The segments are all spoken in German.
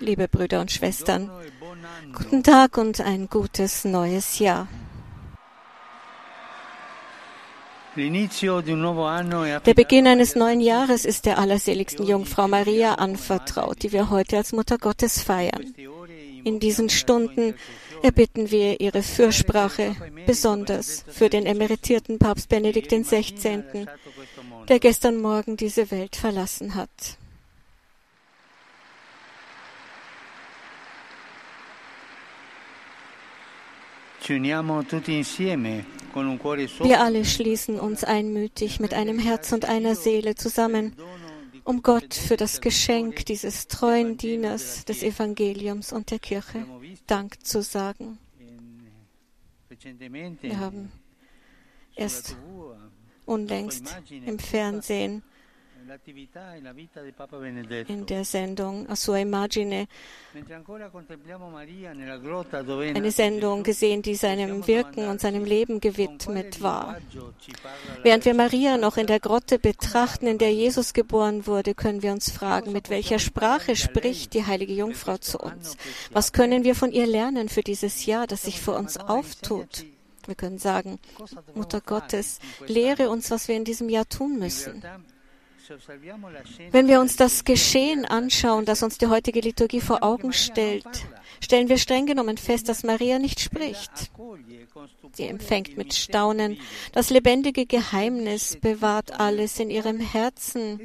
Liebe Brüder und Schwestern, guten Tag und ein gutes neues Jahr. Der Beginn eines neuen Jahres ist der allerseligsten Jungfrau Maria anvertraut, die wir heute als Mutter Gottes feiern. In diesen Stunden erbitten wir ihre Fürsprache, besonders für den emeritierten Papst Benedikt XVI., der gestern Morgen diese Welt verlassen hat. Wir alle schließen uns einmütig mit einem Herz und einer Seele zusammen, um Gott für das Geschenk dieses treuen Dieners des Evangeliums und der Kirche Dank zu sagen. Wir haben erst unlängst im Fernsehen in der Sendung A Sua Imagine eine Sendung gesehen, die seinem Wirken und seinem Leben gewidmet war. Während wir Maria noch in der Grotte betrachten, in der Jesus geboren wurde, können wir uns fragen, mit welcher Sprache spricht die heilige Jungfrau zu uns? Was können wir von ihr lernen für dieses Jahr, das sich vor uns auftut? Wir können sagen, Mutter Gottes, lehre uns, was wir in diesem Jahr tun müssen. Wenn wir uns das Geschehen anschauen, das uns die heutige Liturgie vor Augen stellt, stellen wir streng genommen fest, dass Maria nicht spricht. Sie empfängt mit Staunen das lebendige Geheimnis, bewahrt alles in ihrem Herzen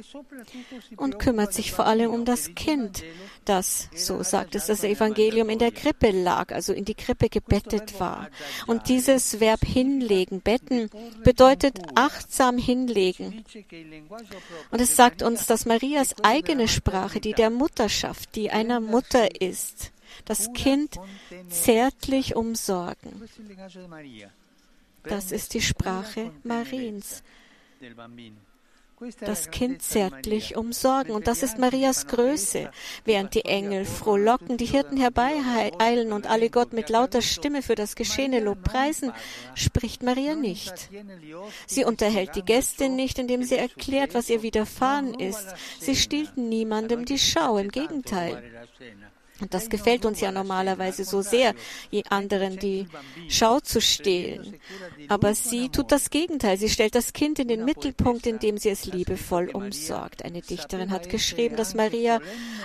und kümmert sich vor allem um das Kind, das, so sagt es das Evangelium, in der Krippe lag, also in die Krippe gebettet war. Und dieses Verb hinlegen, betten, bedeutet achtsam hinlegen. Und es sagt uns, dass Marias eigene Sprache, die der Mutterschaft, die einer Mutter ist, das Kind zärtlich umsorgen. Das ist die Sprache Mariens. Das Kind zärtlich umsorgen. Und das ist Marias Größe. Während die Engel frohlocken, die Hirten herbeieilen und alle Gott mit lauter Stimme für das Geschehene Lob preisen, spricht Maria nicht. Sie unterhält die Gäste nicht, indem sie erklärt, was ihr widerfahren ist. Sie stiehlt niemandem die Schau, im Gegenteil. Und das gefällt uns ja normalerweise so sehr, anderen die Schau zu stehlen. Aber sie tut das Gegenteil. Sie stellt das Kind in den Mittelpunkt, indem sie es liebevoll umsorgt. Eine Dichterin hat geschrieben, dass Maria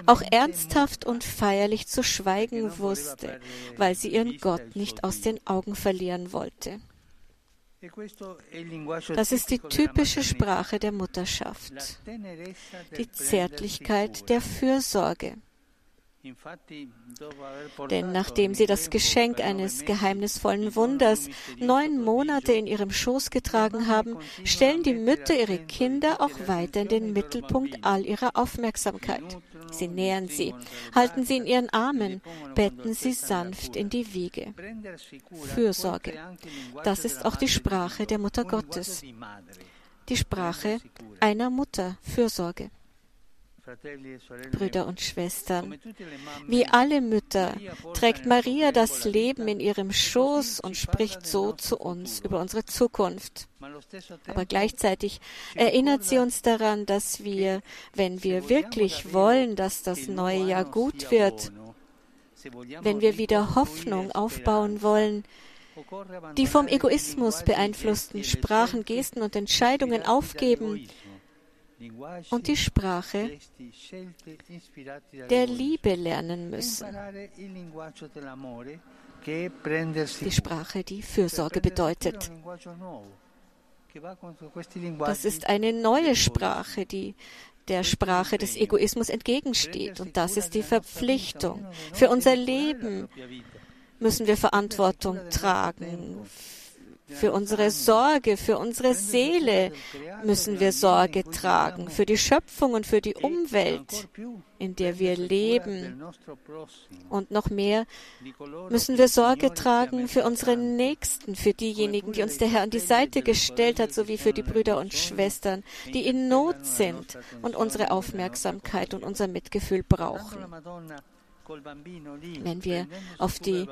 auch ernsthaft und feierlich zu schweigen wusste, weil sie ihren Gott nicht aus den Augen verlieren wollte. Das ist die typische Sprache der Mutterschaft, die Zärtlichkeit der Fürsorge. Denn nachdem sie das Geschenk eines geheimnisvollen Wunders neun Monate in ihrem Schoß getragen haben, stellen die Mütter ihre Kinder auch weiter in den Mittelpunkt all ihrer Aufmerksamkeit. Sie nähern sie, halten sie in ihren Armen, betten sie sanft in die Wiege. Fürsorge. Das ist auch die Sprache der Mutter Gottes. Die Sprache einer Mutter. Fürsorge. Brüder und Schwestern, wie alle Mütter trägt Maria das Leben in ihrem Schoß und spricht so zu uns über unsere Zukunft. Aber gleichzeitig erinnert sie uns daran, dass wir, wenn wir wirklich wollen, dass das neue Jahr gut wird, wenn wir wieder Hoffnung aufbauen wollen, die vom Egoismus beeinflussten Sprachen, Gesten und Entscheidungen aufgeben und die Sprache der Liebe lernen müssen. Die Sprache, die Fürsorge bedeutet. Das ist eine neue Sprache, die der Sprache des Egoismus entgegensteht. Und das ist die Verpflichtung. Für unser Leben müssen wir Verantwortung tragen. Für unsere Sorge, für unsere Seele müssen wir Sorge tragen, für die Schöpfung und für die Umwelt, in der wir leben. Und noch mehr müssen wir Sorge tragen für unsere Nächsten, für diejenigen, die uns der Herr an die Seite gestellt hat, sowie für die Brüder und Schwestern, die in Not sind und unsere Aufmerksamkeit und unser Mitgefühl brauchen. Wenn wir auf die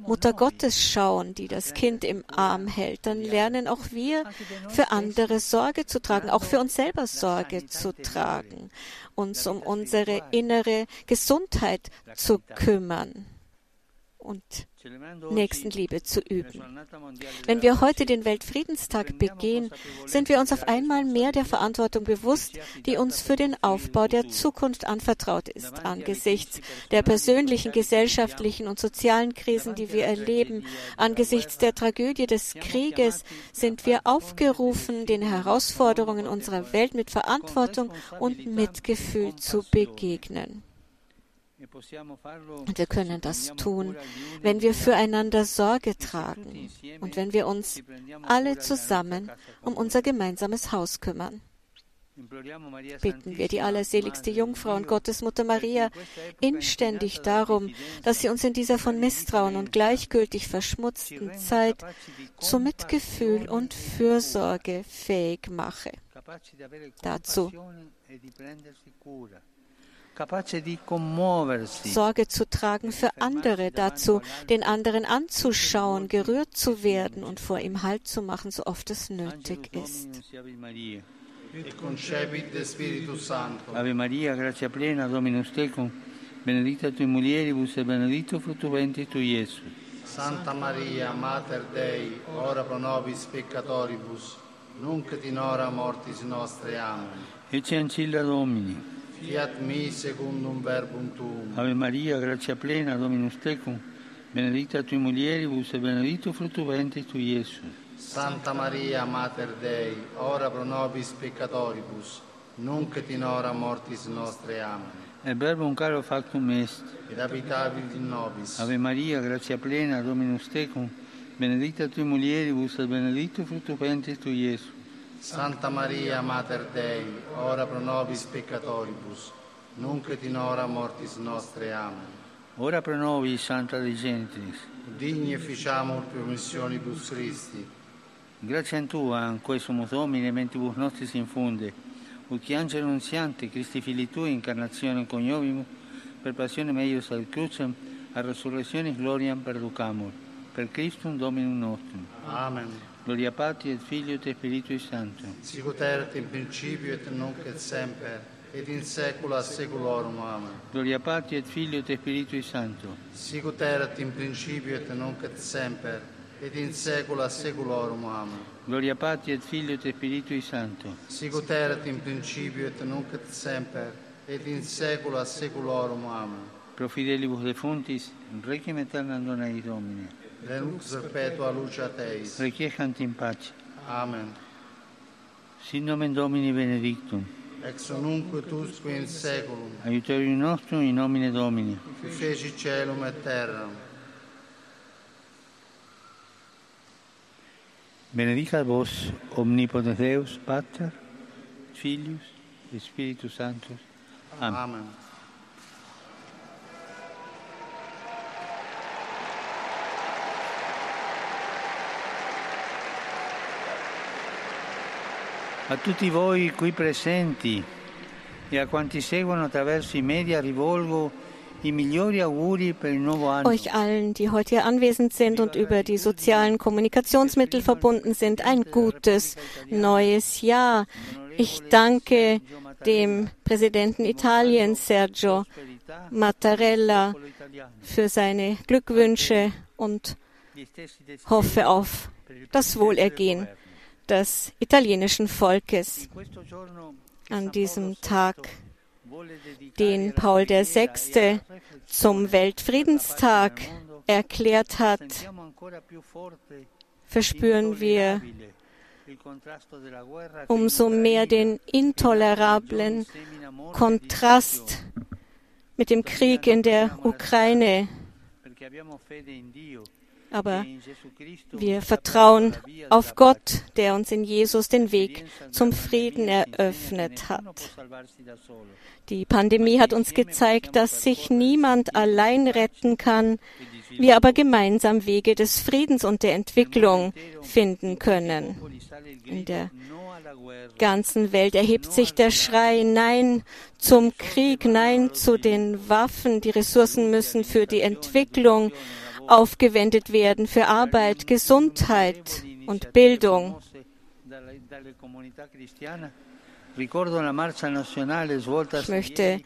Mutter Gottes schauen, die das Kind im Arm hält, dann lernen auch wir für andere Sorge zu tragen, auch für uns selber Sorge zu tragen, uns um unsere innere Gesundheit zu kümmern und Nächstenliebe zu üben. Wenn wir heute den Weltfriedenstag begehen, sind wir uns auf einmal mehr der Verantwortung bewusst, die uns für den Aufbau der Zukunft anvertraut ist. Angesichts der persönlichen, gesellschaftlichen und sozialen Krisen, die wir erleben, angesichts der Tragödie des Krieges, sind wir aufgerufen, den Herausforderungen unserer Welt mit Verantwortung und Mitgefühl zu begegnen. Und wir können das tun, wenn wir füreinander Sorge tragen und wenn wir uns alle zusammen um unser gemeinsames Haus kümmern. Bitten wir die allerseligste Jungfrau und Gottesmutter Maria inständig darum, dass sie uns in dieser von Misstrauen und gleichgültig verschmutzten Zeit zu Mitgefühl und Fürsorge fähig mache. Dazu Sorge zu tragen für andere, dazu den anderen anzuschauen, gerührt zu werden und vor ihm Halt zu machen, so oft es nötig ist. Ave Maria, gratia plena, Dominus tecum, benedicta tui mulieribus e benedictus fructus ventris tui, Iesus. Santa Maria, Mater Dei, ora pro nobis peccatoribus, nunc et in hora mortis nostre. Amen. Ecce ancilla Domini. Fiat mi secundum verbum tuum. Ave Maria, gratia plena, Dominus tecum, benedicta tui mulieribus e benedictus fructus ventris tui, Iesus. Santa Maria, Mater Dei, ora pro nobis peccatoribus, nunc et in hora mortis nostre. Amen. E verbum caro factum est. Ed habitavit in nobis. Ave Maria, gratia plena, Dominus tecum, benedicta tui mulieribus e benedictus fructus ventris tui, Iesus. Santa Maria, Mater Dei, ora pro nobis peccatoribus, nunc et in hora mortis nostre. Amen. Ora pro nobis, Santa Dei Gentris. Digni efficiamur promissionibus Christi. Grazie a Tua, sumus Domine, mentibus nostris infunde, ut angelo nunziante, Christi Fili Tui, incarnazione coniovimus, per passione meius ad crucem, a resurrectionis gloriam perducamur. Per Christum Dominum nostrum. Amen. Gloria Patri et Filio et Spiritui Sancto. Sicut erat in principio et nunc et semper, et in saecula saeculorum. Amen. Gloria Patri et Filio et Spiritui Sancto. Sicut erat in principio et nunc et semper, et in saecula saeculorum. Amen. Gloria Patri et Filio et Spiritui Sancto. Sicut erat in principio et nunc et semper, et in saecula saeculorum. Amen. Pro fidelibus defuntis, requiem aeternam dona Domine. Lux perpetua luce Teis. Requiescant in pace. Amen. Sin nomen Domini benedictum. Ex nunc et usque in saeculum. Aiuterium nostrum in nomine Domini. Qui feci celum et terram. Benedicat vos omnipotens Deus, Pater, Filius et Spiritus Sanctus. Amen. Amen. A tutti voi qui presenti e a quanti seguono attraverso i media rivolgo i migliori auguri per il nuovo anno. Euch allen, die heute hier anwesend sind und über die sozialen Kommunikationsmittel verbunden sind, ein gutes neues Jahr. Ich danke dem Präsidenten Italiens, Sergio Mattarella, für seine Glückwünsche und hoffe auf das Wohlergehen des italienischen Volkes an diesem Tag, den Paul VI. zum Weltfriedenstag erklärt hat, verspüren wir umso mehr den intolerablen Kontrast mit dem Krieg in der Ukraine. Aber wir vertrauen auf Gott, der uns in Jesus den Weg zum Frieden eröffnet hat. Die Pandemie hat uns gezeigt, dass sich niemand allein retten kann, wir aber gemeinsam Wege des Friedens und der Entwicklung finden können. In der ganzen Welt erhebt sich der Schrei Nein zum Krieg, Nein zu den Waffen. Die Ressourcen müssen für die Entwicklung aufgewendet werden für Arbeit, Gesundheit und Bildung. Ich möchte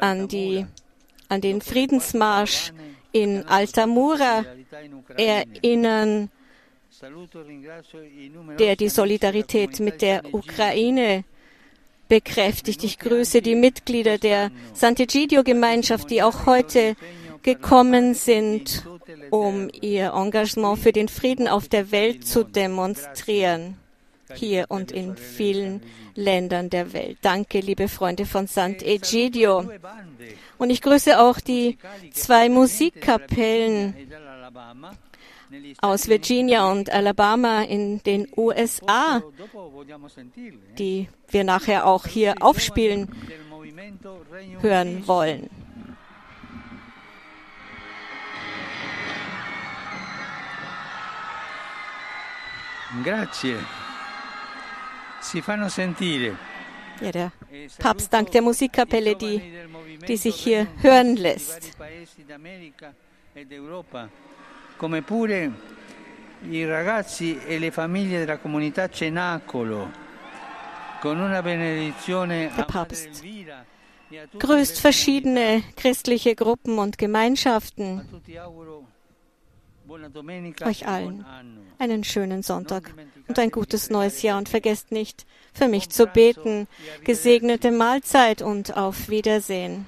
an, die, an den Friedensmarsch in Altamura erinnern, der die Solidarität mit der Ukraine bekräftigt. Ich grüße die Mitglieder der Sant'Egidio-Gemeinschaft, die auch heute gekommen sind, um ihr Engagement für den Frieden auf der Welt zu demonstrieren, hier und in vielen Ländern der Welt. Danke, liebe Freunde von Sant'Egidio. Und ich grüße auch die zwei Musikkapellen aus Virginia und Alabama in den USA, die wir nachher auch hier aufspielen hören wollen. Grazie. Si fanno sentire. Ja, der Papst dankt der Musikkapelle, die, die sich hier hören lässt. Come pure i ragazzi e le famiglie della comunità Cenacolo, con una benedizione der Papst grüßt verschiedene christliche Gruppen und Gemeinschaften. Euch allen. einen schönen Sonntag. Und ein gutes neues Jahr. Und vergesst nicht, für mich zu beten. Gesegnete Mahlzeit und auf Wiedersehen.